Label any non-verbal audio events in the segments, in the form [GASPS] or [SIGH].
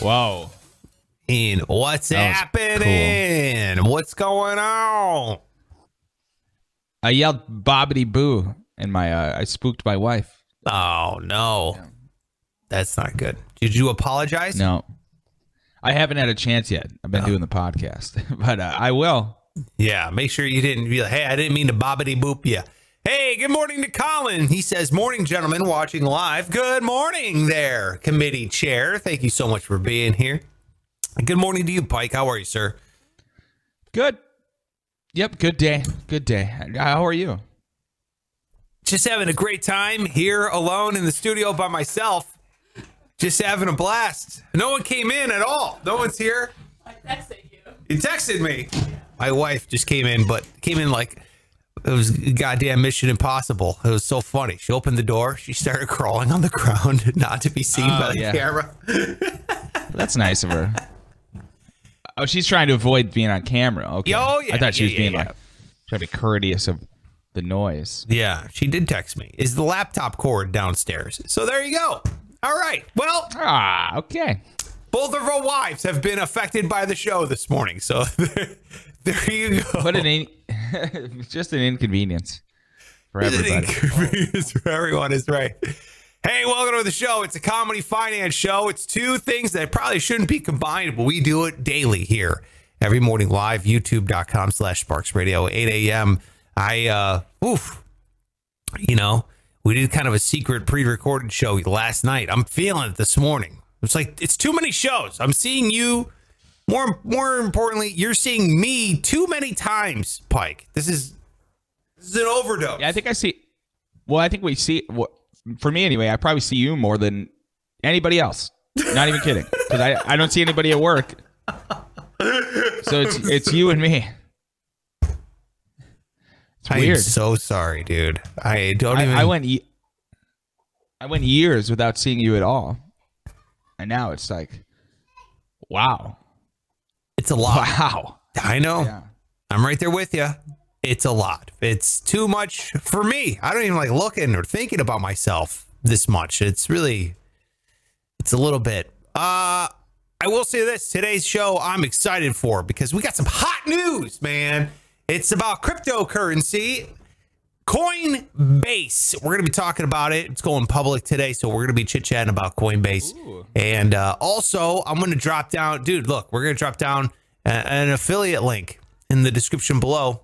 Whoa. And what's That happening? What's going on? I yelled bobbity boo and my uh, I spooked my wife. Oh no, that's not good. Did you apologize? No. I haven't had a chance yet. I've been doing the podcast, [LAUGHS] but uh, I will. Yeah, make sure you didn't be like, hey, I didn't mean to bobbity boop you. Hey, good morning to Colin. He says, Morning, gentlemen, watching live. Good morning there, committee chair. Thank you so much for being here. Good morning to you, Pike. How are you, sir? Good. Yep, good day. Good day. How are you? Just having a great time here alone in the studio by myself. Just having a blast. No one came in at all. No one's here. I texted you. He texted me. My wife just came in, but came in like it was goddamn Mission Impossible. It was so funny. She opened the door. She started crawling on the ground, [LAUGHS] not to be seen Oh, by the yeah. camera. That's nice of her. Oh, she's trying to avoid being on camera. Okay. Oh, yeah, I thought she yeah, was being yeah. like trying to be courteous of the noise. Yeah, she did text me. Is the laptop cord downstairs? So there you go. All right. Well, Ah, okay. both of our wives have been affected by the show this morning. So [LAUGHS] there, there you go. What an in- [LAUGHS] just an inconvenience for everybody. Inconvenience [LAUGHS] for everyone is right. Hey, welcome to the show. It's a comedy finance show. It's two things that probably shouldn't be combined, but we do it daily here. Every morning live, youtube.com slash sparks radio, 8 a.m. I, uh, oof, you know, we did kind of a secret pre recorded show last night. I'm feeling it this morning. It's like, it's too many shows. I'm seeing you. More, more importantly, you're seeing me too many times, Pike. This is, this is an overdose. Yeah, I think I see. Well, I think we see. well, For me, anyway, I probably see you more than anybody else. Not even kidding, because I, I don't see anybody at work. So it's it's you and me. It's I'm so sorry, dude. I don't I, even. I went. I went years without seeing you at all, and now it's like, wow, It's a lot. wow. I know. Yeah. I'm right there with you. It's a lot. It's too much for me. I don't even like looking or thinking about myself this much. It's really, it's a little bit. Uh, I will say this today's show I'm excited for because we got some hot news, man. It's about cryptocurrency. Coinbase. We're going to be talking about it. It's going public today, so we're going to be chit chatting about Coinbase. And uh, also, I'm going to drop down, dude. Look, we're going to drop down a- an affiliate link in the description below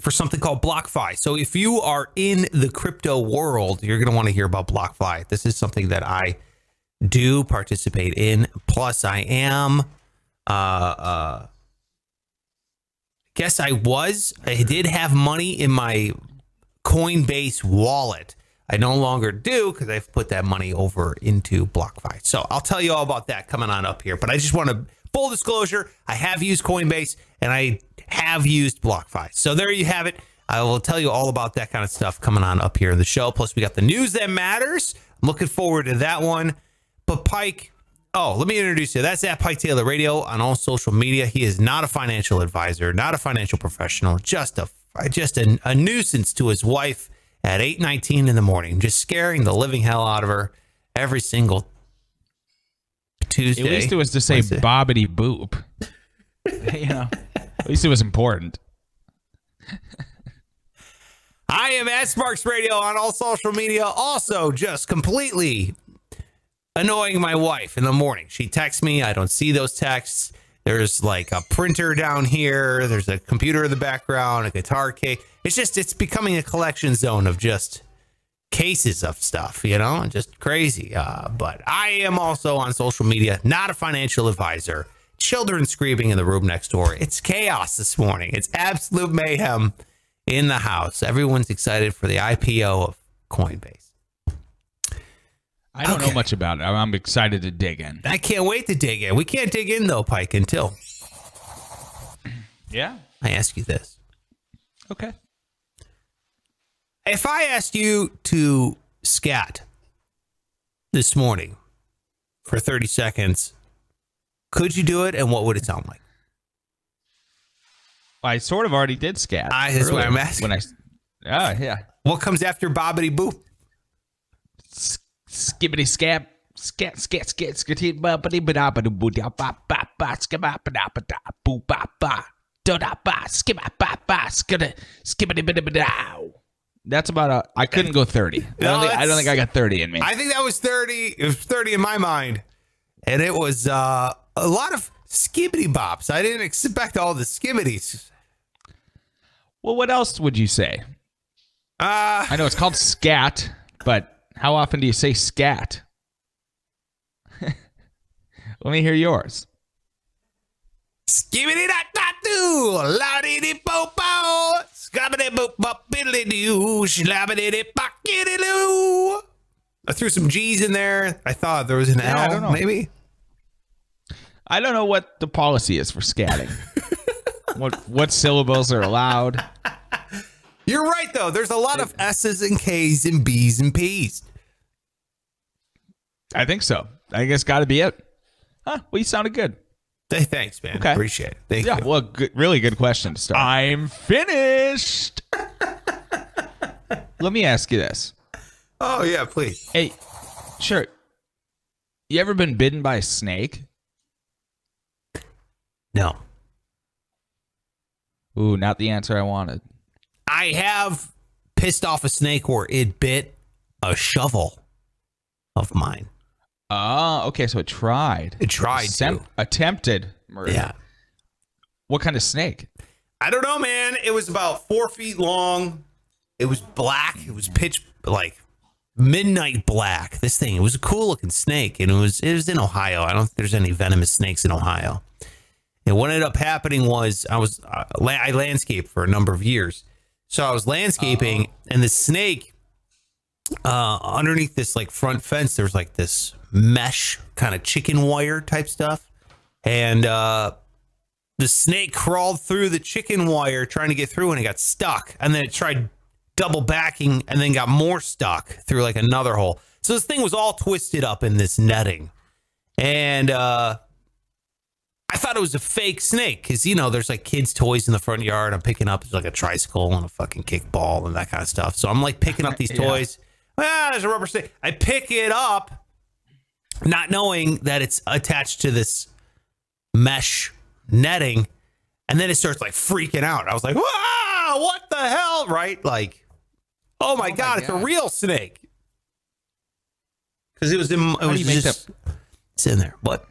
for something called BlockFi. So if you are in the crypto world, you're going to want to hear about BlockFi. This is something that I do participate in. Plus, I am. Uh, uh, guess I was. I did have money in my Coinbase wallet. I no longer do because I've put that money over into BlockFi. So I'll tell you all about that coming on up here. But I just want to full disclosure: I have used Coinbase and I have used BlockFi. So there you have it. I will tell you all about that kind of stuff coming on up here in the show. Plus, we got the news that matters. I'm looking forward to that one. But Pike, oh, let me introduce you. That's at Pike Taylor Radio on all social media. He is not a financial advisor, not a financial professional, just a just a, a nuisance to his wife at 8:19 in the morning, just scaring the living hell out of her every single Tuesday. At least it was to say Wednesday. bobbity boop. [LAUGHS] you know, at least it was important. I am at Sparks Radio on all social media. Also, just completely annoying my wife in the morning. She texts me. I don't see those texts. There's like a printer down here. There's a computer in the background, a guitar case. It's just, it's becoming a collection zone of just cases of stuff, you know, just crazy. Uh, but I am also on social media, not a financial advisor. Children screaming in the room next door. It's chaos this morning. It's absolute mayhem in the house. Everyone's excited for the IPO of Coinbase. I don't Okay. know much about it. I'm excited to dig in. I can't wait to dig in. We can't dig in though, Pike, until Yeah. I ask you this. Okay. If I asked you to scat this morning for 30 seconds, could you do it and what would it sound like? I sort of already did scat. I- that's what I'm asking. When I, ah, yeah. What comes after bobbity boop? S- Skibbity scab. Scat, scat, scat, skitty, bubbity, ba ba boo da ba ba ba skibba ba da ba da boo ba ba da da ba skibba ba ba skidda skibbity bidda ba dow. That's about a. I couldn't go thirty. I No, don't, think, I don't that's- think I got thirty in me. I think that was 30. It was 30 in my mind. And it was uh, a lot of skibbity bops. I didn't expect all the skibbities. well, what else would you say? Uh, I know it's called scat, but how often do you say scat? [LAUGHS] Let me hear yours. skibbity da da doo, la dee dee po po, scabbity boop bop biddly doo, shlabbity dee pockety doo. I threw some G's in there. I thought there was an Yeah, I L, don't know. maybe. I don't know what the policy is for scatting. [LAUGHS] what what syllables are allowed? You're right though. There's a lot of S's and K's and B's and P's. I think so. I guess got to be it. Huh? Well, you sounded good. Hey, thanks, man. Okay. Appreciate it. Thank Yeah. you. Well, good, really good question to start. I'm finished. Let me ask you this. Oh yeah, please. Hey, sure. You ever been bitten by a snake? No. Ooh, not the answer I wanted. I have pissed off a snake where it bit a shovel of mine. Oh, okay. So it tried. It tried to. attempted murder. Yeah. What kind of snake? I don't know, man. It was about four feet long. It was black. It was pitch like midnight black. This thing. It was a cool looking snake, and it was it was in Ohio. I don't think there's any venomous snakes in Ohio. And what ended up happening was I was uh, la- I landscaped for a number of years, so I was landscaping, and the snake uh, underneath this like front fence, there was like this mesh kind of chicken wire type stuff, and uh, the snake crawled through the chicken wire trying to get through and it got stuck. And then it tried double backing and then got more stuck through like another hole. So this thing was all twisted up in this netting. And uh i thought it was a fake snake because you know there's like kids toys in the front yard i'm picking up like a tricycle and a fucking kickball and that kind of stuff so i'm like picking up [LAUGHS] these Yeah. toys ah there's a rubber snake i pick it up not knowing that it's attached to this mesh netting and then it starts like freaking out. I was like, wow, what the hell? Right? Like, oh my, God, it's a real snake. Because it was in, it was just, it's in there. What?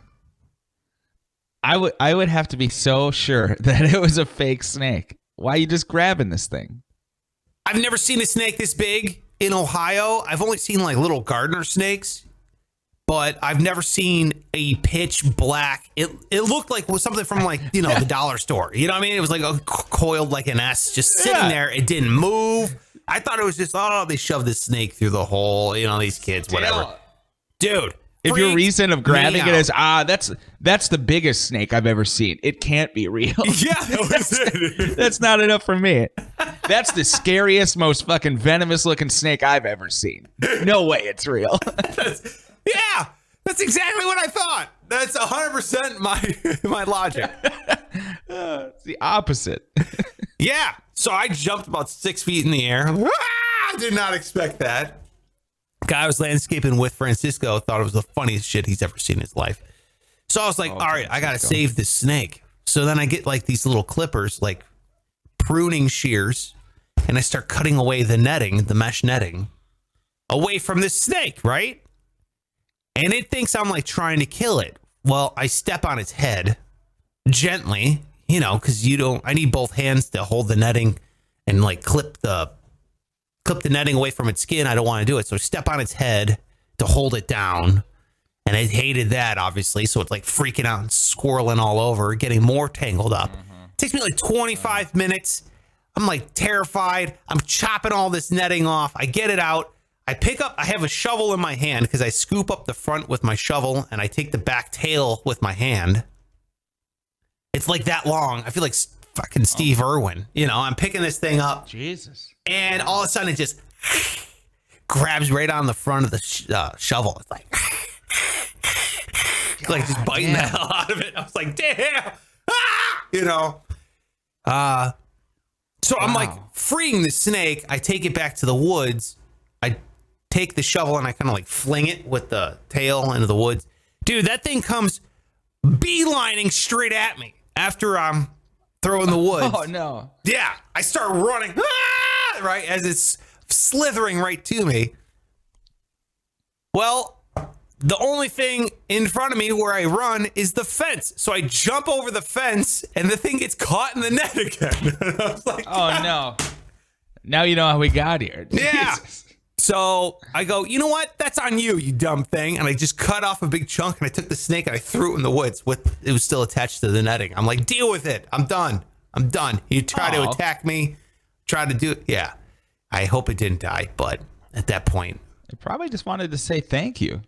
I would I would have to be so sure [LAUGHS] that it was a fake snake. Why are you just grabbing this thing? I've never seen a snake this big in Ohio. I've only seen like little gardener snakes, but I've never seen a pitch black. It it looked like was something from like you know the [LAUGHS] dollar store. You know what I mean? It was like a coiled like an S, just sitting Yeah. there. It didn't move. I thought it was just oh they shoved this snake through the hole. You know these kids, whatever. Dude, If your reason of grabbing it is ah, that's that's the biggest snake I've ever seen. It can't be real. [LAUGHS] yeah, [LAUGHS] that it. that's not enough for me. That's the scariest, most fucking venomous looking snake I've ever seen. No way it's real. [LAUGHS] yeah, that's exactly what I thought. That's hundred percent my my logic. it's the opposite. Yeah. So I jumped about six feet in the air. Ah, did not expect that. Guy I was landscaping with Francisco thought it was the funniest shit he's ever seen in his life. So I was like, oh, all right, I got to save this snake. So then I get like these little clippers, like pruning shears, and I start cutting away the netting, the mesh netting, away from this snake, right? And it thinks I'm like trying to kill it. Well, I step on its head gently, you know, because you don't. I need both hands to hold the netting and like clip the clip the netting away from its skin. I don't want to do it. So I step on its head to hold it down. And I hated that, obviously. So it's like freaking out and squirreling all over, getting more tangled up. Mm-hmm. takes me like 25 minutes. I'm like terrified. I'm chopping all this netting off. I get it out. I pick up, I have a shovel in my hand because I scoop up the front with my shovel and I take the back tail with my hand. It's like that long. I feel like fucking Steve Irwin. You know, I'm picking this thing up Jesus. and all of a sudden it just grabs right on the front of the sh- uh, shovel. It's like, [LAUGHS] like just biting the hell out of it. I was like, damn, ah! you know. Uh, so I'm like freeing the snake. I take it back to the woods. I take the shovel and I kind of like fling it with the tail into the woods. Dude, that thing comes beelining straight at me after I'm throwing the [LAUGHS] woods. Oh no. Yeah, I start running, ah! right as it's slithering right to me. Well, the only thing in front of me where I run is the fence. So I jump over the fence, and the thing gets caught in the net again. [LAUGHS] I was like, Oh no. Now you know how we got here. Yeah. [LAUGHS] Jesus. So I go, you know what? That's on you, you dumb thing. And I just cut off a big chunk and I took the snake and I threw it in the woods with it was still attached to the netting. I'm like, deal with it. I'm done. I'm done. You try to attack me, try to do it. Yeah. I hope it didn't die, but at that point, I probably just wanted to say thank you.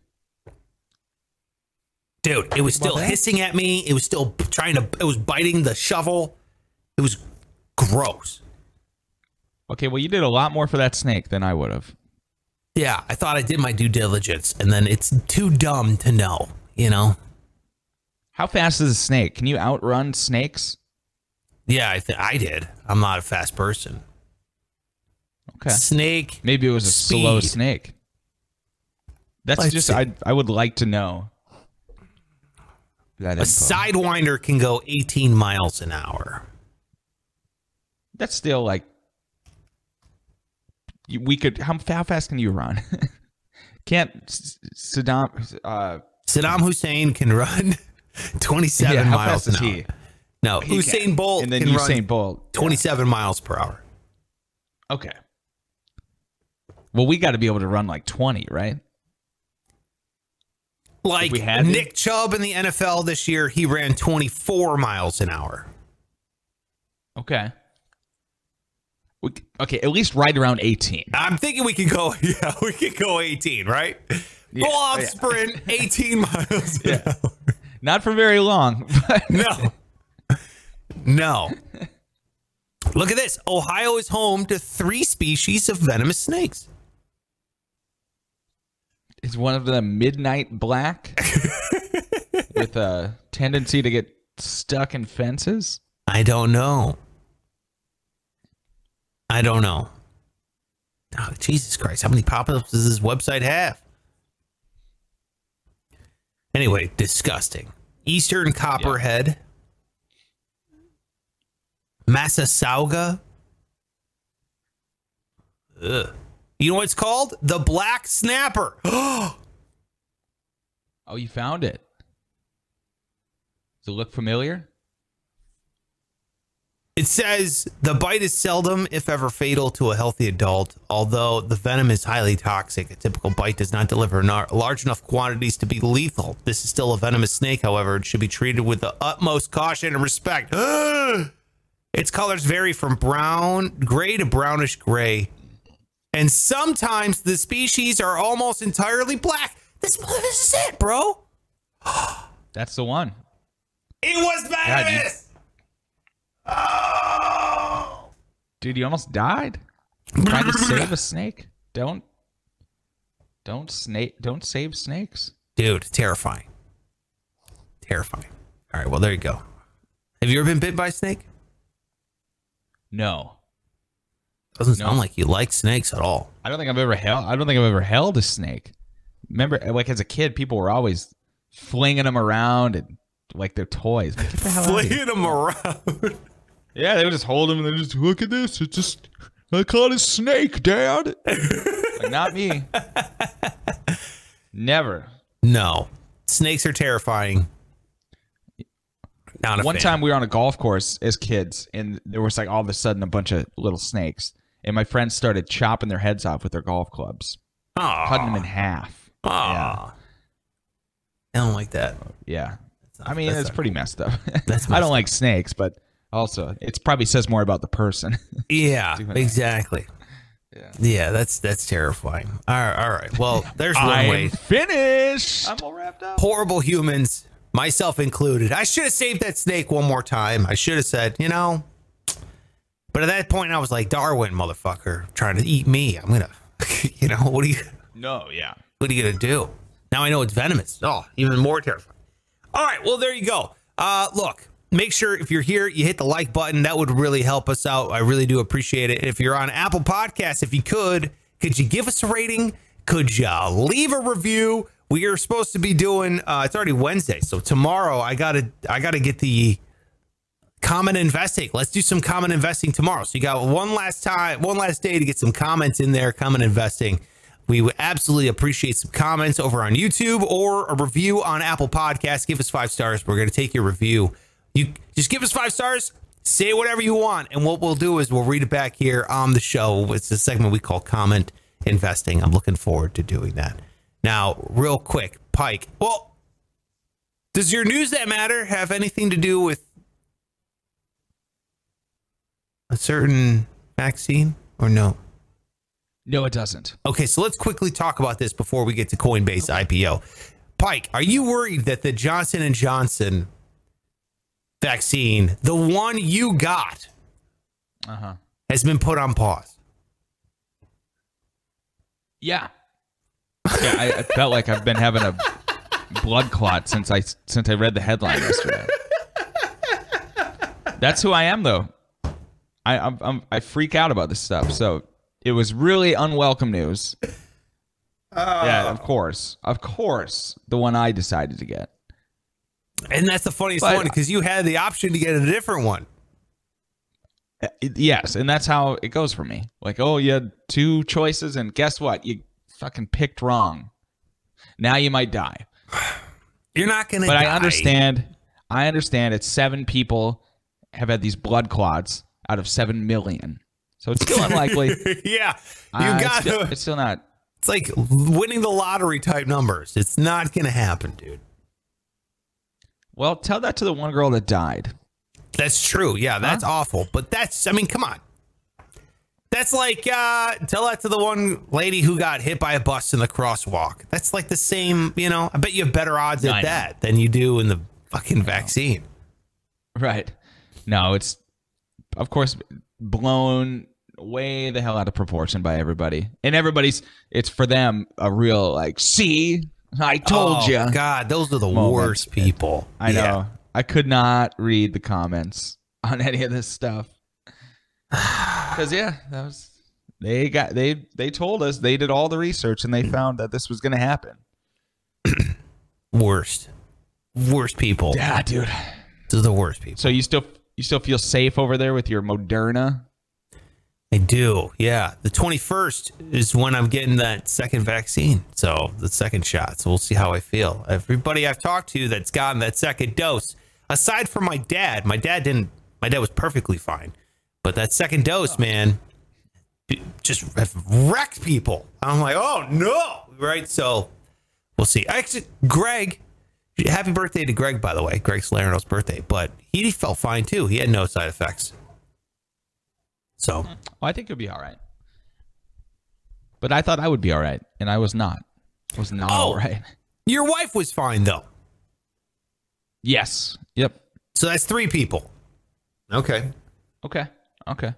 dude, it was still that? hissing at me. It was still trying to it was biting the shovel. It was gross. Okay, well you did a lot more for that snake than I would have. Yeah, I thought I did my due diligence and then it's too dumb to know, you know? How fast is a snake? Can you outrun snakes? Yeah, I th- I did. I'm not a fast person. Okay. Snake. Maybe it was a slow snake. That's Let's just see. I I would like to know. That A info. sidewinder can go 18 miles an hour. That's still like we could how, how fast can you run? [LAUGHS] Can't Saddam uh Saddam Hussein can run [LAUGHS] 27 yeah, miles an hour. he? No, He Usain can. Bolt and then can Usain run Bolt 27 miles per hour. Okay. Well, we got to be able to run like 20, right? Like we had to? Nick Chubb in the NFL this year, he ran 24 miles an hour. Okay. We, okay, at least right around 18. I'm thinking we can go, [LAUGHS] yeah, we can go 18, right? Yeah, Full out yeah. sprint, 18 miles an hour. Not for very long, [LAUGHS] but No. No. Look at this. Ohio is home to three species of venomous snakes. is one of them midnight black [LAUGHS] with a tendency to get stuck in fences? I don't know. I don't know. Oh, Jesus Christ. How many pop ups does this website have? Anyway, disgusting. Eastern Copperhead. Massasauga. Ugh. You know what it's called? The Black Snapper. [GASPS] Oh, you found it. Does it look familiar? It says the bite is seldom, if ever, fatal to a healthy adult. Although the venom is highly toxic, a typical bite does not deliver large enough quantities to be lethal. This is still a venomous snake, however, it should be treated with the utmost caution and respect. [GASPS] its colors vary from brown, gray to brownish gray, and sometimes the species are almost entirely black. This, this is it, bro. [GASPS] That's the one. It was venomous. Oh. Dude, you almost died [LAUGHS] trying to save a snake. Don't don't snake don't save snakes. Dude, terrifying. Terrifying. All right, well, there you go. Have you ever been bit by a snake? No. Doesn't No. sound like you like snakes at all. I don't think I've ever held. I don't think I've ever held a snake. Remember, like as a kid, people were always flinging them around and like they're toys. [LAUGHS] Like, the hell out of here. Fleeing them around. [LAUGHS] Yeah, they would just hold them and they just look at this. It's just I caught a snake, Dad. [LAUGHS] like, not me. Never. No, snakes are terrifying. Not a One fan. time we were on a golf course as kids, and there was like all of a sudden a bunch of little snakes, and my friends started chopping their heads off with their golf clubs, cutting them in half. Aw. I don't like that. Yeah. not- I mean, that's it's not- pretty messed up. That's [LAUGHS] I don't like snakes, but also it probably says more about the person. [LAUGHS] Yeah, Doing that. exactly. Yeah. Yeah, that's that's terrifying. All right, all right. Well, [LAUGHS] there's one way. I'm finished. I'm all wrapped up. Horrible humans, myself included. I should have saved that snake one more time. I should have said, you know. But at that point, I was like, Darwin, motherfucker, trying to eat me. I'm gonna, [LAUGHS] you know, what are you, No, yeah. what are you gonna do? Now I know it's venomous. Oh, even more terrifying. All right, well there you go. Uh, look, make sure if you're here, you hit the like button. That would really help us out. I really do appreciate it. If you're on Apple Podcasts, if you could, could you give us a rating? Could you leave a review? We are supposed to be doing. Uh, it's already Wednesday, so tomorrow I gotta I gotta get the common investing. Let's do some common investing tomorrow. So you got one last time, one last day to get some comments in there. Common investing. We would absolutely appreciate some comments over on YouTube or a review on Apple Podcasts. Give us five stars. We're going to take your review. You just give us five stars. Say whatever you want, and what we'll do is we'll read it back here on the show. It's a segment we call comment investing. I'm looking forward to doing that. Now, real quick, Pike. Well, does your news that matter have anything to do with a certain vaccine or no? No, it doesn't. Okay, so let's quickly talk about this before we get to Coinbase IPO. Pike, are you worried that the Johnson and Johnson vaccine, the one you got, Uh huh. has been put on pause? Yeah. Yeah, I, I felt like I've been having a blood clot since I since I read the headline yesterday. That's who I am, though. I I'm, I'm, I freak out about this stuff. So it was really unwelcome news. yeah, of course, of course, the one I decided to get. And that's the funniest But- one because you had the option to get a different one. Uh, yes, and that's how it goes for me. Like, oh, you had two choices, and guess what? You fucking picked wrong. Now you might die. [SIGHS] You're not going to But I understand. I understand. It's seven people have had these blood clots out of seven million, so it's still unlikely. [LAUGHS] yeah. You Uh, it's got still- It's still not. It's like winning the lottery type numbers. It's not going to happen, dude. Well, tell that to the one girl that died. That's true. Yeah, that's awful. But that's, I mean, come on. That's like, uh, tell that to the one lady who got hit by a bus in the crosswalk. That's like the same, you know, I bet you have better odds at that than you do in the fucking vaccine. Right. No, it's of course blown way the hell out of proportion by everybody, and everybody's. It's for them a real like. See, I told oh, you. God, those are the Moment. worst people. I know. Yeah. I could not read the comments on any of this stuff. [SIGHS] Because yeah, that was they got they they told us they did all the research and they found that this was going to happen. [CLEARS THROAT] Worst. Worst people. Yeah, dude. Those are the worst people. So you still you still feel safe over there with your Moderna? I do. Yeah. The 21st is when I'm getting that second vaccine. So the second shot. So we'll see how I feel. Everybody I've talked to that's gotten that second dose, aside from my dad, my dad didn't, my dad was perfectly fine. But that second dose, oh. man, just wrecked people. I'm like, oh no. Right. So we'll see. Actually, Greg, happy birthday to Greg, by the way. Greg Salerno's birthday. But he felt fine too. He had no side effects. So. Mm. Well, I think you'll be all right. But I thought I would be all right, and I was not. I was not Oh. all right. Your wife was fine though. Yes. Yep. So that's three people. Okay. Okay. Okay.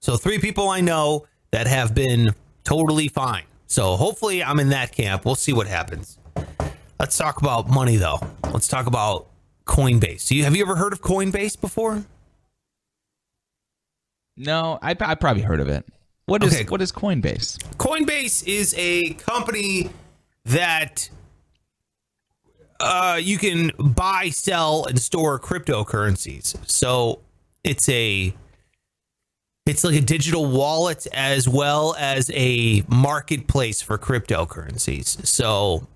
So three people I know that have been totally fine. So hopefully I'm in that camp. We'll see what happens. Let's talk about money though. Let's talk about Coinbase. Do you have you ever heard of Coinbase before? No, I, I probably heard of it. What is Okay. what is Coinbase? Coinbase is a company that uh, you can buy, sell, and store cryptocurrencies. So it's a it's like a digital wallet as well as a marketplace for cryptocurrencies. So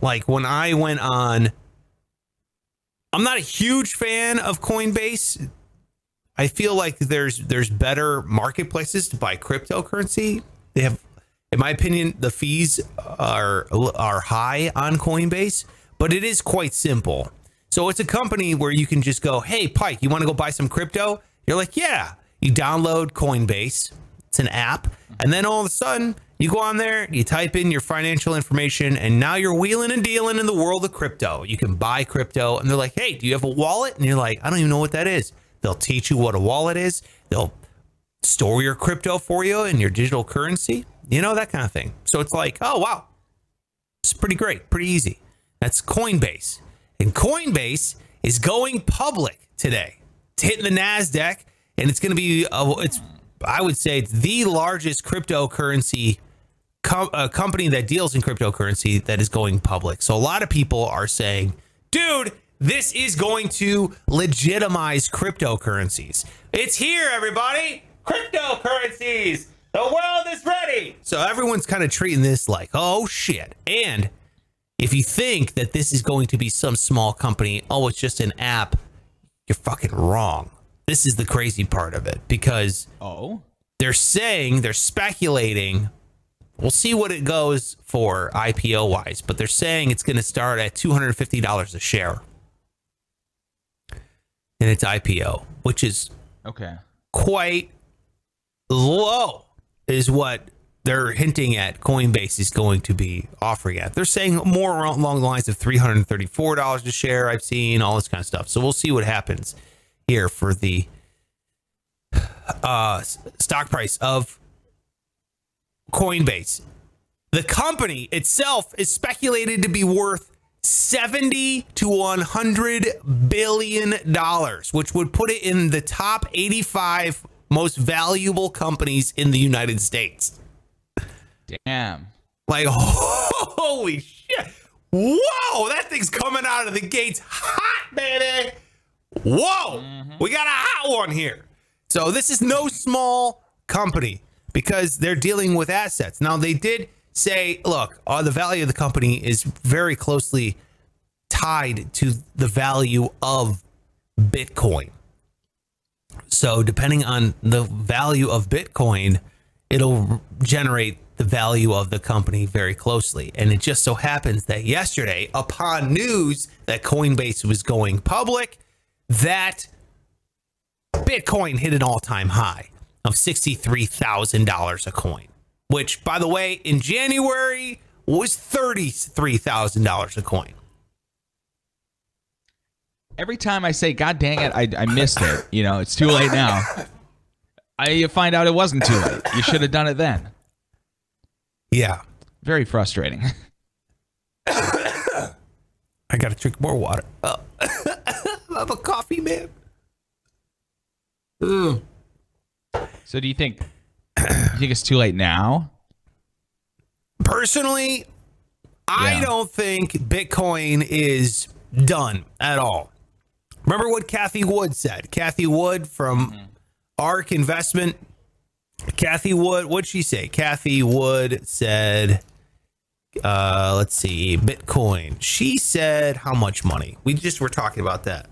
like when I went on I'm not a huge fan of Coinbase. I feel like there's there's better marketplaces to buy cryptocurrency. They have, in my opinion, the fees are are high on Coinbase, but it is quite simple. So it's a company where you can just go, "Hey, Pike, you want to go buy some crypto?" You're like, "Yeah." You download Coinbase. It's an app, and then all of a sudden you go on there, you type in your financial information, and now you're wheeling and dealing in the world of crypto. You can buy crypto, and they're like, "Hey, do you have a wallet?" And you're like, "I don't even know what that is." They'll teach you what a wallet is. They'll store your crypto for you and your digital currency, you know, that kind of thing. So it's like, oh, wow. It's pretty great, pretty easy. That's Coinbase. And Coinbase is going public today. It's hitting the NASDAQ, and it's going to be, uh, it's, I would say, it's the largest cryptocurrency com- uh, company that deals in cryptocurrency that is going public. So a lot of people are saying, dude, this is going to legitimize cryptocurrencies. It's here, everybody. Cryptocurrencies. The world is ready. So everyone's kind of treating this like, oh shit. And if you think that this is going to be some small company, oh, it's just an app, you're fucking wrong. This is the crazy part of it because Oh. they're saying, they're speculating. We'll see what it goes for IPO wise, but they're saying it's going to start at $250 a share in its IPO, which is Okay. quite low, is what they're hinting at Coinbase is going to be offering at. They're saying more along the lines of $334 a share, I've seen, all this kind of stuff. So we'll see what happens here for the uh, stock price of Coinbase. The company itself is speculated to be worth 70 to 100 billion dollars, which would put it in the top 85 most valuable companies in the United States. Damn. Like, [LAUGHS] holy shit. Whoa, that thing's coming out of the gates hot, baby. Whoa, mm-hmm. we got a hot one here. So, this is no small company because they're dealing with assets. Now, they did say, look, uh, the value of the company is very closely tied to the value of Bitcoin. So, depending on the value of Bitcoin, it'll generate the value of the company very closely. And it just so happens that yesterday, upon news that Coinbase was going public, that Bitcoin hit an all time high of $63,000 a coin, which, by the way, in January was $33,000 a coin. Every time I say, God dang it, I, I missed it. You know, it's too late now. I you find out it wasn't too late. You should have done it then. Yeah. Very frustrating. [LAUGHS] I got to drink more water. Oh. [LAUGHS] I'm a coffee man. So do you think think it's too late now? Personally, I don't think Bitcoin is done at all. Remember what Cathie Wood said? Cathie Wood from ARK Investment. Cathie Wood, what'd she say? Cathie Wood said, uh, let's see, Bitcoin. She said, how much money? We just were talking about that.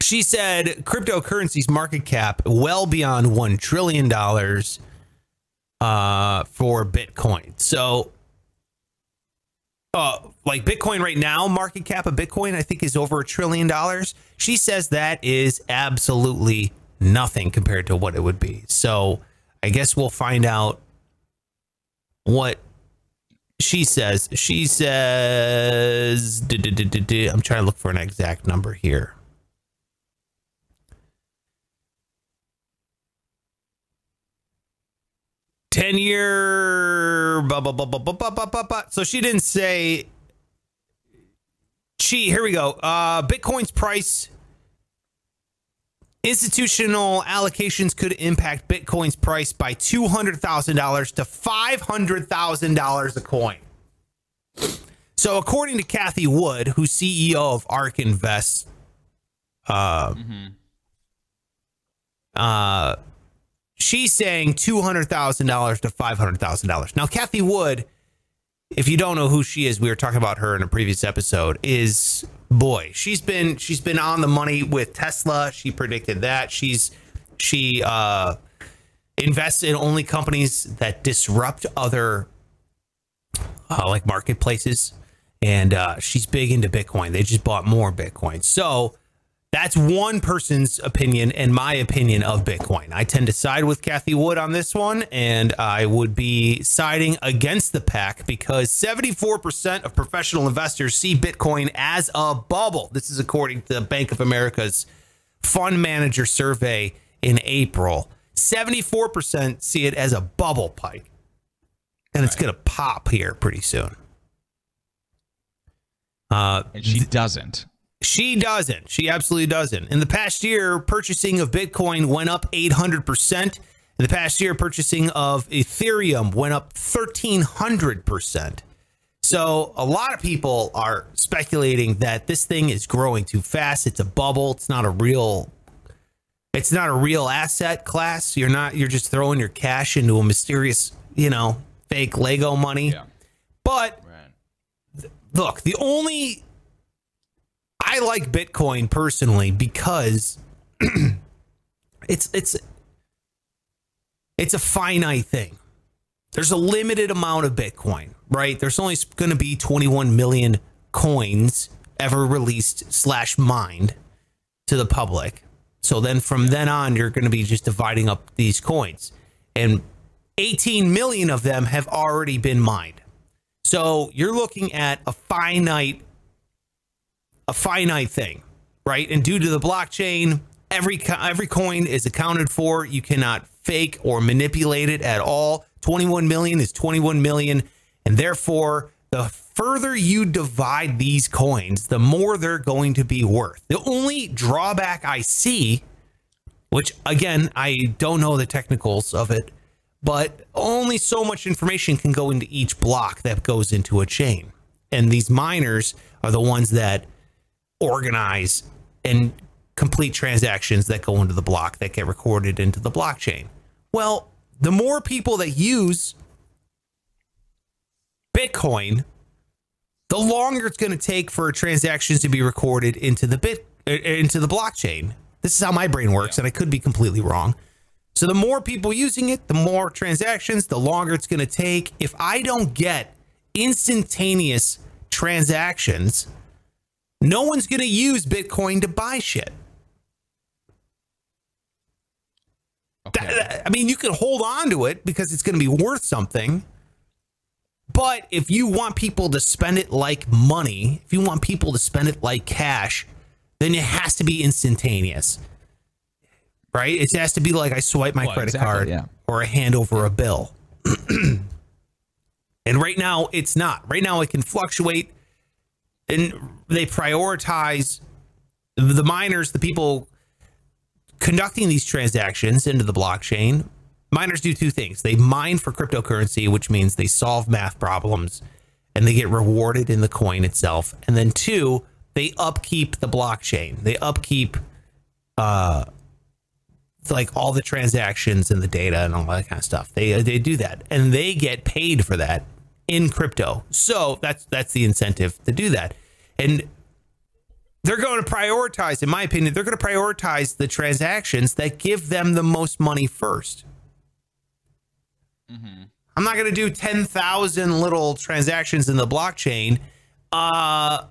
She said cryptocurrency's market cap well beyond $1 trillion uh, for Bitcoin. So, uh, like Bitcoin right now, market cap of Bitcoin, I think is over a trillion dollars. She says that is absolutely nothing compared to what it would be. So, I guess we'll find out what she says. She says, I'm trying to look for an exact number here. 10 year. Blah, blah, blah, blah, blah, blah, blah, blah. So she didn't say. She, here we go. Uh, Bitcoin's price. Institutional allocations could impact Bitcoin's price by $200,000 to $500,000 a coin. So, according to Cathie Wood, who's CEO of ARK Invest, uh, mm-hmm. uh, she's saying two hundred thousand dollars to five hundred thousand dollars. Now, Cathie Wood, if you don't know who she is, we were talking about her in a previous episode, is boy, she's been she's been on the money with Tesla. She predicted that. She's she uh invests in only companies that disrupt other uh, like marketplaces and uh, she's big into bitcoin they just bought more bitcoin so that's one person's opinion and my opinion of bitcoin i tend to side with cathie wood on this one and i would be siding against the pack because 74% of professional investors see bitcoin as a bubble this is according to bank of america's fund manager survey in april 74% see it as a bubble pike. And it's going to pop here pretty soon. Uh, And she doesn't. She doesn't. She absolutely doesn't. In the past year, purchasing of Bitcoin went up 800%. In the past year, purchasing of Ethereum went up 1300%. So a lot of people are speculating that this thing is growing too fast. It's a bubble. It's not a real it's not a real asset class. You're not you're just throwing your cash into a mysterious, you know, fake Lego money. Yeah. But look, the only I like Bitcoin personally because [CLEARS THROAT] it's it's it's a finite thing. There's a limited amount of Bitcoin, right? There's only going to be 21 million coins ever released slash mined to the public. So then from then on, you're going to be just dividing up these coins, and 18 million of them have already been mined. So you're looking at a finite a finite thing, right? And due to the blockchain, every every coin is accounted for. You cannot fake or manipulate it at all. 21 million is 21 million, and therefore the further you divide these coins, the more they're going to be worth. The only drawback I see, which again, I don't know the technicals of it, but only so much information can go into each block that goes into a chain. And these miners are the ones that organize and complete transactions that go into the block that get recorded into the blockchain. Well, the more people that use Bitcoin, the longer it's going to take for transactions to be recorded into the bit uh, into the blockchain. This is how my brain works, and I could be completely wrong. So the more people using it, the more transactions, the longer it's going to take. If I don't get instantaneous transactions, no one's going to use Bitcoin to buy shit. Okay. That- I mean, you can hold on to it because it's going to be worth something. But if you want people to spend it like money, if you want people to spend it like cash, then it has to be instantaneous. Right? It has to be like I swipe my Well, credit exactly, card yeah. or I hand over a bill. [CLEARS THROAT] and right now, it's not. Right now, it can fluctuate. And they prioritize the miners, the people conducting these transactions into the blockchain, miners do two things. They mine for cryptocurrency, which means they solve math problems and they get rewarded in the coin itself. And then two, they upkeep the blockchain. They upkeep uh like all the transactions and the data and all that kind of stuff. They they do that and they get paid for that in crypto. So that's that's the incentive to do that. And they're going to prioritize, in my opinion, they're going to prioritize the transactions that give them the most money 1st i I'm not going to do 10,000 little transactions in the blockchain. Uh,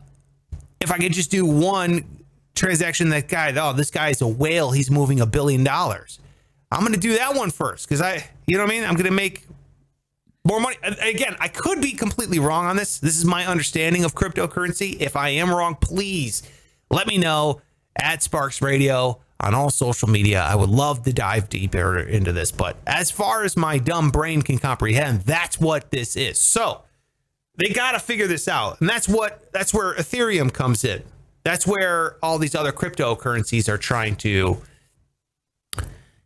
if I could just do one transaction, that guy, oh, this guy is a whale. He's moving a billion dollars. I'm going to do that one first because I, you know what I mean? I'm going to make more money. Again, I could be completely wrong on this. This is my understanding of cryptocurrency. If I am wrong, please let me know at Sparks Radio on all social media. I would love to dive deeper into this. But as far as my dumb brain can comprehend, that's what this is. So they got to figure this out. And that's what that's where Ethereum comes in. That's where all these other cryptocurrencies are trying to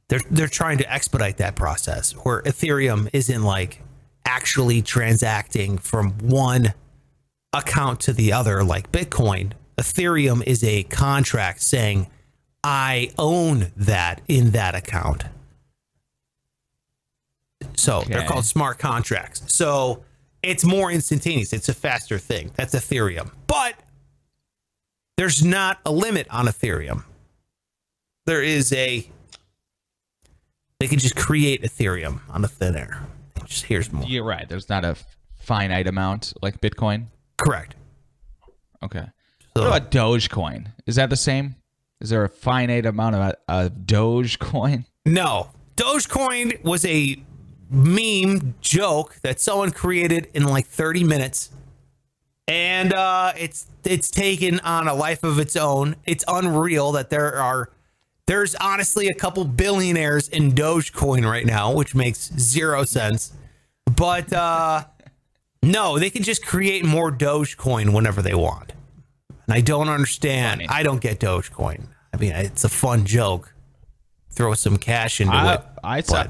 they're they're trying to expedite that process where Ethereum isn't like actually transacting from one account to the other like Bitcoin. Ethereum is a contract saying I own that in that account. So they're called smart contracts. So it's more instantaneous. It's a faster thing. That's Ethereum. But there's not a limit on Ethereum. There is a they can just create Ethereum on the thin air. Just here's more. You're right. There's not a finite amount like Bitcoin. Correct. Okay. So- What about Dogecoin? Is that the same? Is there a finite amount of uh, Dogecoin? [LAUGHS] No. Dogecoin was a meme joke that someone created in like 30 minutes. And uh, it's it's taken on a life of its own. It's unreal that there are there's honestly a couple billionaires in Dogecoin right now, which makes zero sense. But uh, no, they can just create more Dogecoin whenever they want. And I don't understand. Funny. I don't get Dogecoin. I mean, it's a fun joke. Throw some cash into I, it. I saw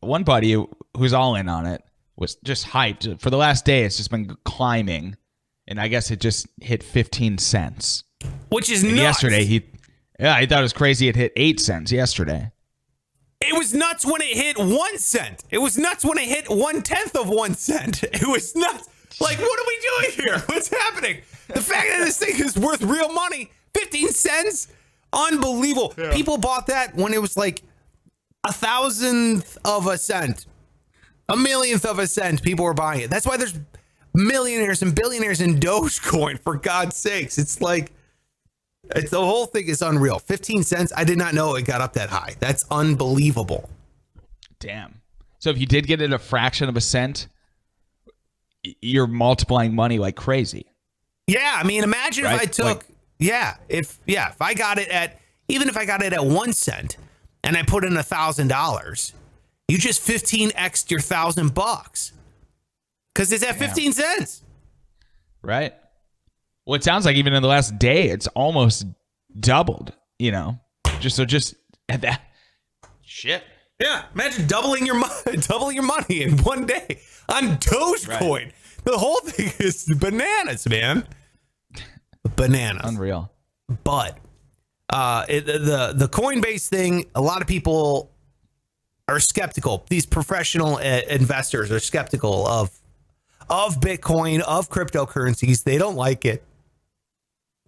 one buddy who's all in on it was just hyped for the last day. It's just been climbing, and I guess it just hit 15 cents. which is yesterday he, yeah, I thought it was crazy. It hit eight cents yesterday. It was nuts when it hit one cent. It was nuts when it hit one tenth of one cent. [LAUGHS] It was nuts. Like, what are we doing here? [LAUGHS] What's happening? The fact that this thing is worth real money, 15 cents, unbelievable. People bought that when it was like a thousandth of a cent, a millionth of a cent. People were buying it. That's why there's millionaires and billionaires in Dogecoin, for God's sakes. It's like, it's, the whole thing is unreal. 15 cents. I did not know it got up that high. That's unbelievable. Damn. So if you did get it a fraction of a cent, you're multiplying money like crazy. Yeah, I mean, imagine if I took, Like- yeah, if yeah, if I got it at even if I got it at one cent and I put in a thousand dollars, you just 15 x your thousand bucks because it's at 15 cents. Right? Well, it sounds like even in the last day, it's almost doubled. You know, just so just at that shit. Yeah, imagine doubling your money, [LAUGHS] doubling your money in one day on Dogecoin. The whole thing [LAUGHS] is bananas, man. Bananas. Unreal. but uh, it, the the Coinbase thing, a lot of people are skeptical. These professional uh, investors are skeptical of of Bitcoin, of cryptocurrencies. They don't like it,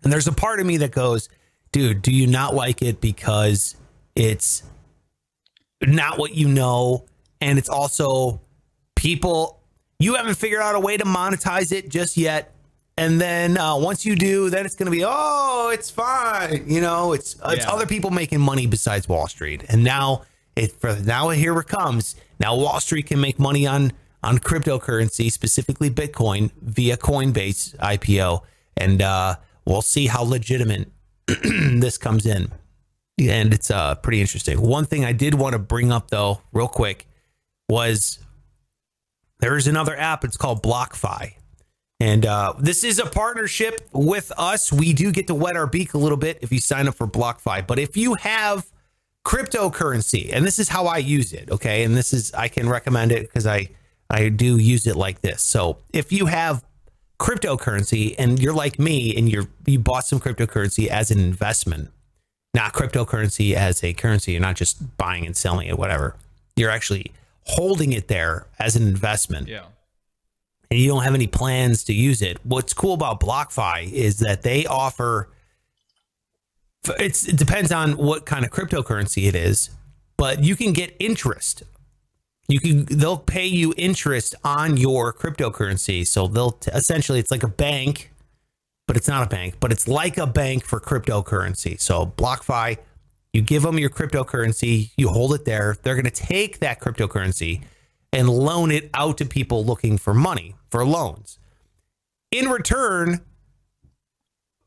and there's a part of me that goes, "Dude, do you not like it because it's not what you know, and it's also people you haven't figured out a way to monetize it just yet." And then uh, once you do, then it's going to be, oh, it's fine. You know, it's it's other people making money besides Wall Street. And now it for now here it comes. Now Wall Street can make money on on cryptocurrency, specifically Bitcoin, via Coinbase IPO, and uh, we'll see how legitimate [CLEARS THROAT] this comes in. And it's uh, pretty interesting. One thing I did want to bring up though, real quick, was there is another app. It's called BlockFi. And uh, this is a partnership with us. We do get to wet our beak a little bit if you sign up for BlockFi. But if you have cryptocurrency, and this is how I use it, okay, and this is I can recommend it because I I do use it like this. So if you have cryptocurrency and you're like me and you're you bought some cryptocurrency as an investment, not cryptocurrency as a currency, you're not just buying and selling it, whatever. You're actually holding it there as an investment Yeah. and you don't have any plans to use it, what's cool about BlockFi is that they offer it's it depends on what kind of cryptocurrency it is, but you can get interest. You can they'll pay you interest on your cryptocurrency. So they'll t- essentially it's like a bank, but it's not a bank, but it's like a bank for cryptocurrency. So BlockFi, you give them your cryptocurrency, you hold it there. They're going to take that cryptocurrency and loan it out to people looking for money for loans. In return,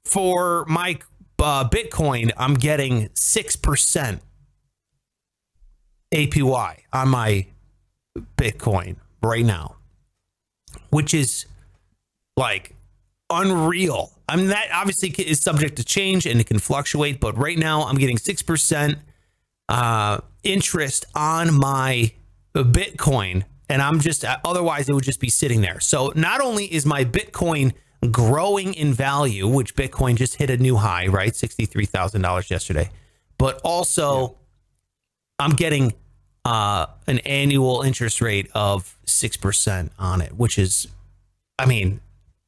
for my uh, Bitcoin, I'm getting 6% APY on my Bitcoin right now, which is like unreal. I mean, that obviously is subject to change and it can fluctuate, but right now I'm getting 6% uh, interest on my Bitcoin, and I'm just otherwise it would just be sitting there. So not only is my Bitcoin growing in value, which Bitcoin just hit a new high, right? $63,000 yesterday, but also I'm getting uh, an annual interest rate of 6% on it, which is, I mean,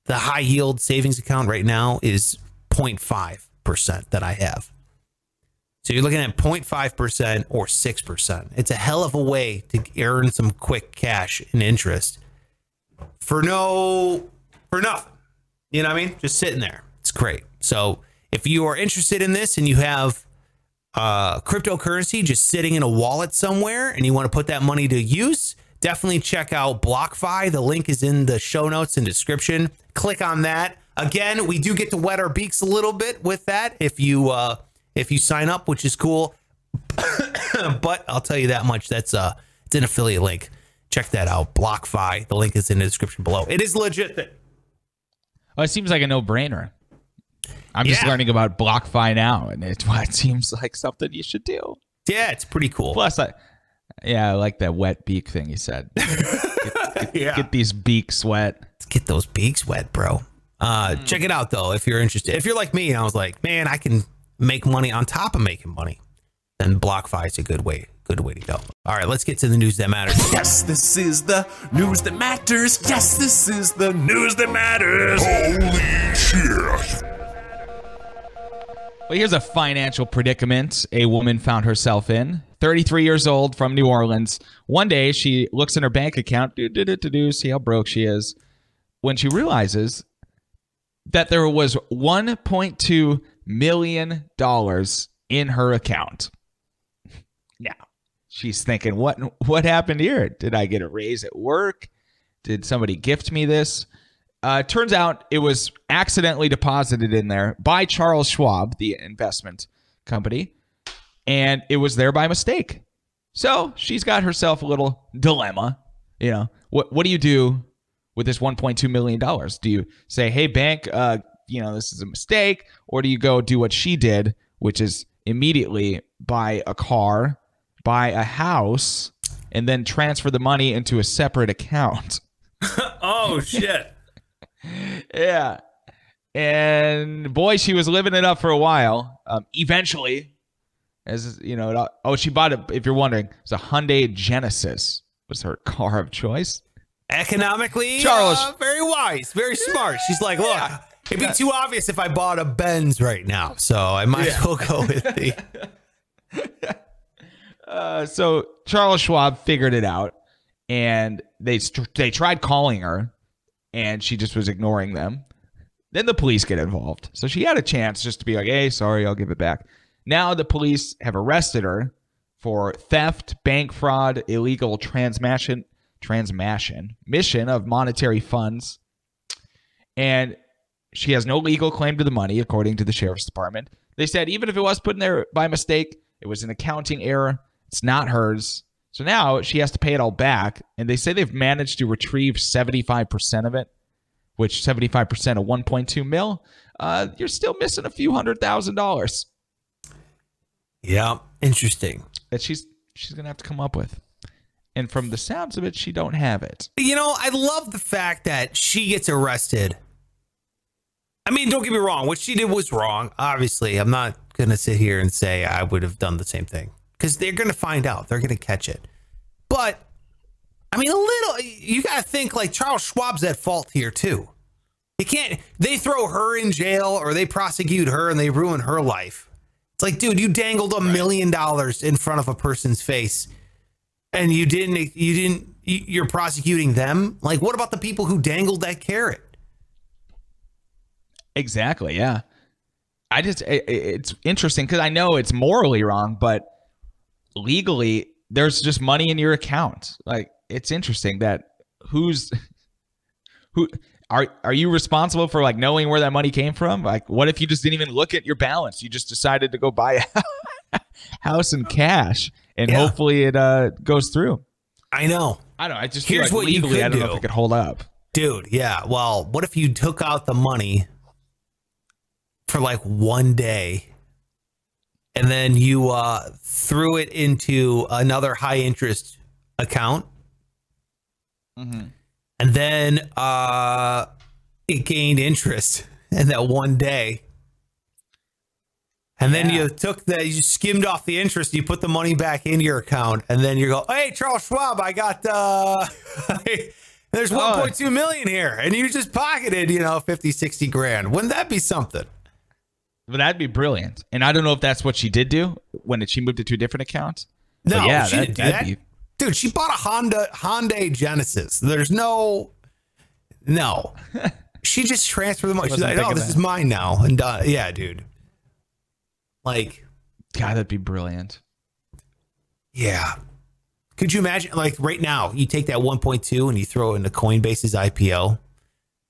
the high yield savings account right now is 0.5% that I have. So you're looking at 0.5% or 6%. It's a hell of a way to earn some quick cash and interest for no for nothing. You know what I mean? Just sitting there. It's great. So if you are interested in this and you have uh, cryptocurrency just sitting in a wallet somewhere and you want to put that money to use, definitely check out BlockFi. The link is in the show notes and description. Click on that. Again, we do get to wet our beaks a little bit with that if you uh, if you sign up, which is cool. [COUGHS] but I'll tell you that much. That's uh, it's an affiliate link. Check that out. BlockFi. The link is in the description below. It is legit. Well, it seems like a no-brainer. I'm just Yeah. learning about BlockFi now, and it's [LAUGHS] why it seems like something you should do. Yeah, it's pretty cool. Plus, I, yeah, I like that wet beak thing you said. [LAUGHS] Get, yeah. get these beaks wet. Let's get those beaks wet, bro. Uh, check it out though if you're interested. If you're like me and I was like, man, I can make money on top of making money, then BlockFi is a good way, good way to go. All right, let's get to the news that matters. Yes, this is the news that matters. Yes, this is the news that matters. Holy shit. Well, here's a financial predicament a woman found herself in. 33 years old from New Orleans. One day she looks in her bank account, do, do, do, do, see how broke she is, when she realizes that there was $1.2 million in her account. Now, she's thinking, what, what happened here? Did I get a raise at work? Did somebody gift me this? Uh, turns out it was accidentally deposited in there by Charles Schwab, the investment company, and it was there by mistake. So she's got herself a little dilemma. You know, what what do you do with this 1.2 million dollars? Do you say, "Hey, bank, uh, you know, this is a mistake," or do you go do what she did, which is immediately buy a car, buy a house, and then transfer the money into a separate account? [LAUGHS] oh shit! [LAUGHS] Yeah. And boy, she was living it up for a while. Um, eventually, as you know, it, oh, she bought it. If you're wondering, it's a Hyundai Genesis. Was her [LAUGHS] car of choice? Economically, Charles. uh, very wise, very smart. She's like, look, it'd be too obvious if I bought a Benz right now, so I might as well go with the. [LAUGHS] Uh, so Charles Schwab figured it out, and they they tried calling her, and she just was ignoring them. Then the police get involved, so she had a chance just to be like, "Hey, sorry, I'll give it back." Now the police have arrested her for theft, bank fraud, illegal transmission, transmission, mission of monetary funds, and she has no legal claim to the money, according to the sheriff's department. They said even if it was put in there by mistake, it was an accounting error. It's not hers. So now she has to pay it all back. And they say they've managed to retrieve 75% of it, which 75% of 1.2 mil, uh, you're still missing a few hundred thousand dollars Yeah, interesting. that she's she's gonna have to come up with. And from the sounds of it, she don't have it. You know, I love the fact that she gets arrested. I mean, don't get me wrong. What she did was wrong. Obviously, I'm not going to sit here and say I would have done the same thing because they're going to find out. They're going to catch it. But, I mean, a little, you got to think like Charles Schwab's at fault here, too. You can't, they throw her in jail or they prosecute her and they ruin her life. It's like, dude, you dangled a million dollars in front of a person's face and you didn't you didn't you- you're prosecuting them like what about the people who dangled that carrot Exactly. Yeah. I just i- i it's interesting because I know it's morally wrong, but legally there's just money in your account. Like it's interesting that who's [LAUGHS] who are are you responsible for like knowing where that money came from? Like what if you just didn't even look at your balance? You just decided to go buy a [LAUGHS] house in cash and Yeah. hopefully it uh goes through. i know I don't. I just Here's like what you legally I don't know if it could hold up. dude yeah well what if you took out the money for like one day and then you uh threw it into another high interest account. Mm-hmm. and then uh it gained interest in that one day. And then Yeah. you took that you skimmed off the interest you put the money back into your account and then you go hey charles schwab i got uh [LAUGHS] there's 1.2 million here and you just pocketed you know 50 60 grand. Wouldn't that be something But that'd be brilliant. And I don't know if that's what she did do when she moved it to a different account. No, But yeah, she that- didn't do that'd be- Dude, she bought a Honda Hyundai Genesis. There's no, no. [LAUGHS] she just transferred the money. She's like, oh, this that. is mine now. And uh, yeah, dude. Like, God, that'd be brilliant. yeah. Could you imagine, like, right now, you take that 1.2 and you throw it into Coinbase's IPO,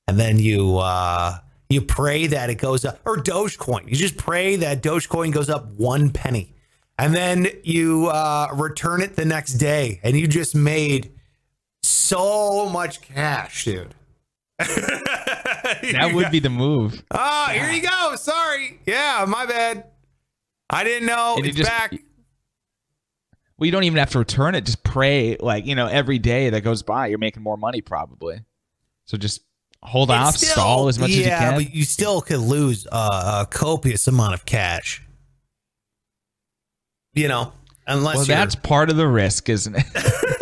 and then you uh you pray that it goes up, or Dogecoin. You just pray that Dogecoin goes up one penny, and then you uh return it the next day, and you just made so much cash, dude. That would be the move. Oh, [LAUGHS] here you go. Sorry. Yeah, my bad. I didn't know. And it's just- back. Well, you don't even have to return it. Just pray, like you know, every day that goes by, you're making more money probably. So just hold off, still- stall as much as you yeah, can. but you still could lose uh, a copious amount of cash. You know, unless well, that's part of the risk, isn't it? [LAUGHS]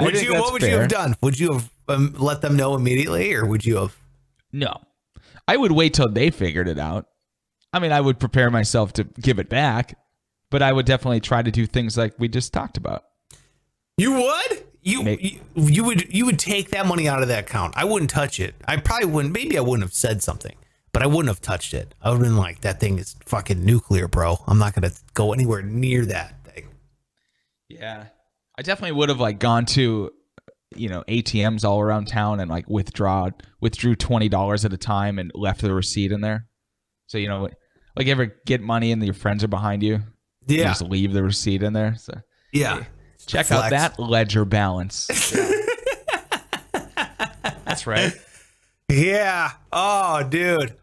Would you? What would you have done? Would you have um, let them know immediately, or would you have? No, I would wait till they figured it out. I mean, I would prepare myself to give it back, but I would definitely try to do things like we just talked about. You would. You, you you would you would take that money out of that account. I wouldn't touch it. I probably wouldn't. Maybe I wouldn't have said something, but I wouldn't have touched it. I would have been like, "That thing is fucking nuclear, bro. I'm not gonna go anywhere near that thing." Yeah. I definitely would have like gone to you know ATMs all around town and like withdraw withdrew twenty dollars at a time and left the receipt in there. So you know, like you ever get money and your friends are behind you, you Yeah, just leave the receipt in there. So yeah. Check Flex. out that ledger balance. [LAUGHS] That's right. Yeah. Oh, dude.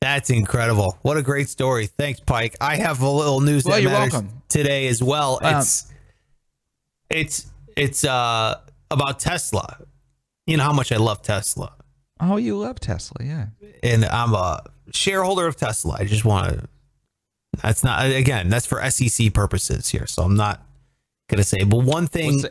That's incredible. What a great story. Thanks, Pike. I have a little news Well, that you're matters welcome. today as well. Um, It's it's it's uh about Tesla. You know how much I love Tesla. Oh, you love Tesla, yeah. And I'm a shareholder of Tesla. I just want to that's not again, that's for SEC purposes here. So I'm not gonna say. But one thing Well, say,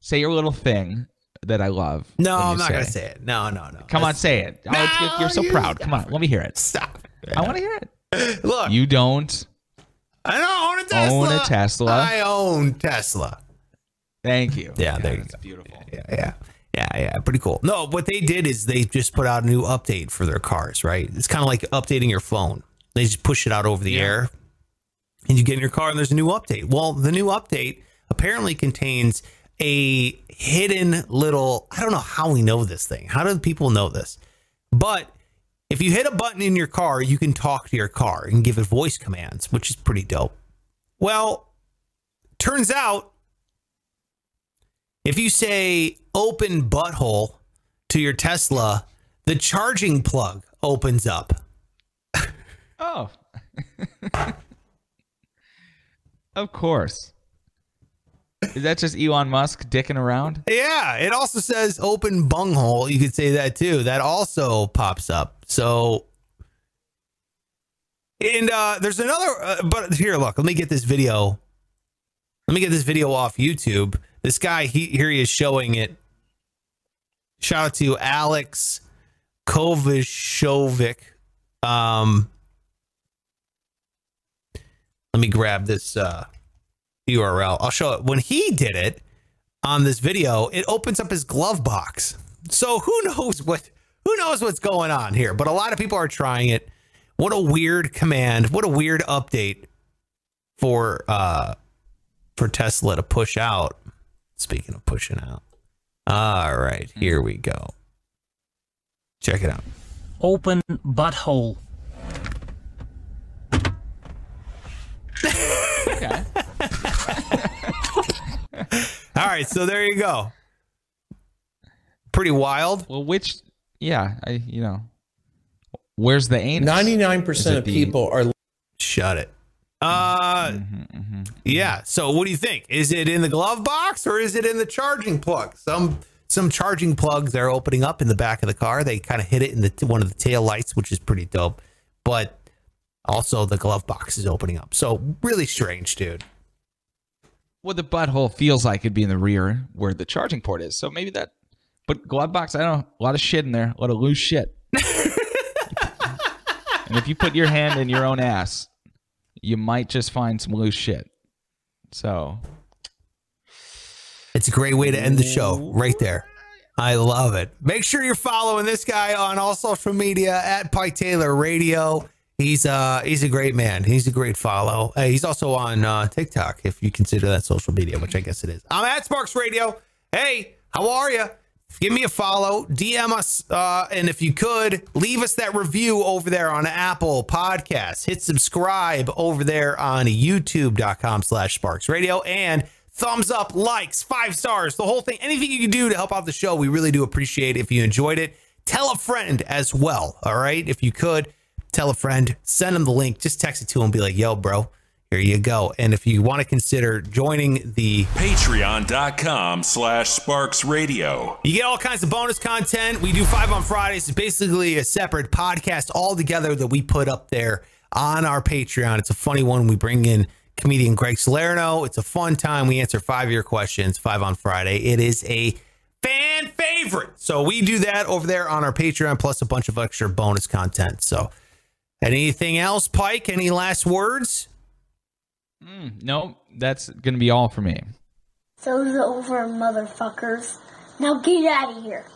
say your little thing that I love. No, I'm not gonna say it. No, no, no. Come on, say it. Oh. No, You're so you proud. Come on, let me hear it. Stop. I want to hear it. [LAUGHS] Look, You don't. I don't own a Tesla. Own a Tesla? I own Tesla. Thank you. Yeah, there you that's go. beautiful. Yeah, yeah, yeah, yeah. Pretty cool. No, what they did is they just put out a new update for their cars. Right? It's kind of like updating your phone. They just push it out over the air, and you get in your car, and there's a new update. Well, the new update apparently contains a hidden little. I don't know how we know this thing. How do people know this? But if you hit a button in your car, you can talk to your car and give it voice commands, which is pretty dope. Well, turns out if you say open butthole to your Tesla, the charging plug opens up. Oh. [LAUGHS] of course. Is that just Elon Musk dicking around? Yeah, it also says open bunghole. You could say that too. That also pops up. So, and uh, there's another. Uh, but here, look. Let me get this video. Let me get this video off YouTube. This guy, he here he is showing it. Shout out to Alex Kovishovic. Um, let me grab this uh, URL. I'll show it. When he did it on this video, it opens up his glove box. So who knows what who knows what's going on here? But a lot of people are trying it. What a weird command. What a weird update for uh for Tesla to push out. Speaking of pushing out. All right, here we go. Check it out. Open butthole. Okay. [LAUGHS] All right, so there you go. Pretty wild. well, which, yeah, I, you know, where's the anus? Ninety-nine percent of the- people are Shut it. Uh Mm-hmm, yeah. So what do you think? Is it in the glove box or is it in the charging plug? Some some charging plugs are opening up in the back of the car. They kind of hit it in the one of the tail lights, which is pretty dope. But also the glove box is opening up. So really strange, dude. Well, the butthole feels like it'd be in the rear where the charging port is. So maybe that, but glove box, I don't know, a lot of shit in there, a lot of loose shit. [LAUGHS] and if you put your hand in your own ass, you might just find some loose shit. So It's a great way to end the show right there. I love it. Make sure you're following this guy on all social media at Pike Taylor Radio. He's uh he's a great man. He's a great follow. Uh, he's also on uh, TikTok if you consider that social media, which I guess it is. I'm at Sparks Radio. Hey, how are you? Give me a follow, DM us, uh, and if you could, leave us that review over there on Apple Podcasts. Hit subscribe over there on youtube.com slash sparks radio and thumbs up, likes, five stars, the whole thing. Anything you can do to help out the show, we really do appreciate it. If you enjoyed it, tell a friend as well. All right. If you could, tell a friend, send them the link, just text it to them, be like, yo, bro, here you go. And if you want to consider joining the Patreon.com slash Sparks Radio. You get all kinds of bonus content. We do five on Fridays. It's basically a separate podcast all together that we put up there on our Patreon. It's a funny one. We bring in comedian Greg Salerno. It's a fun time. We answer five year questions, five on Friday. It is a fan favorite. So we do that over there on our Patreon, plus a bunch of extra bonus content. So anything else, Pike? Any last words? Mm, no, that's gonna be all for me. Show's over, motherfuckers. Now get out of here.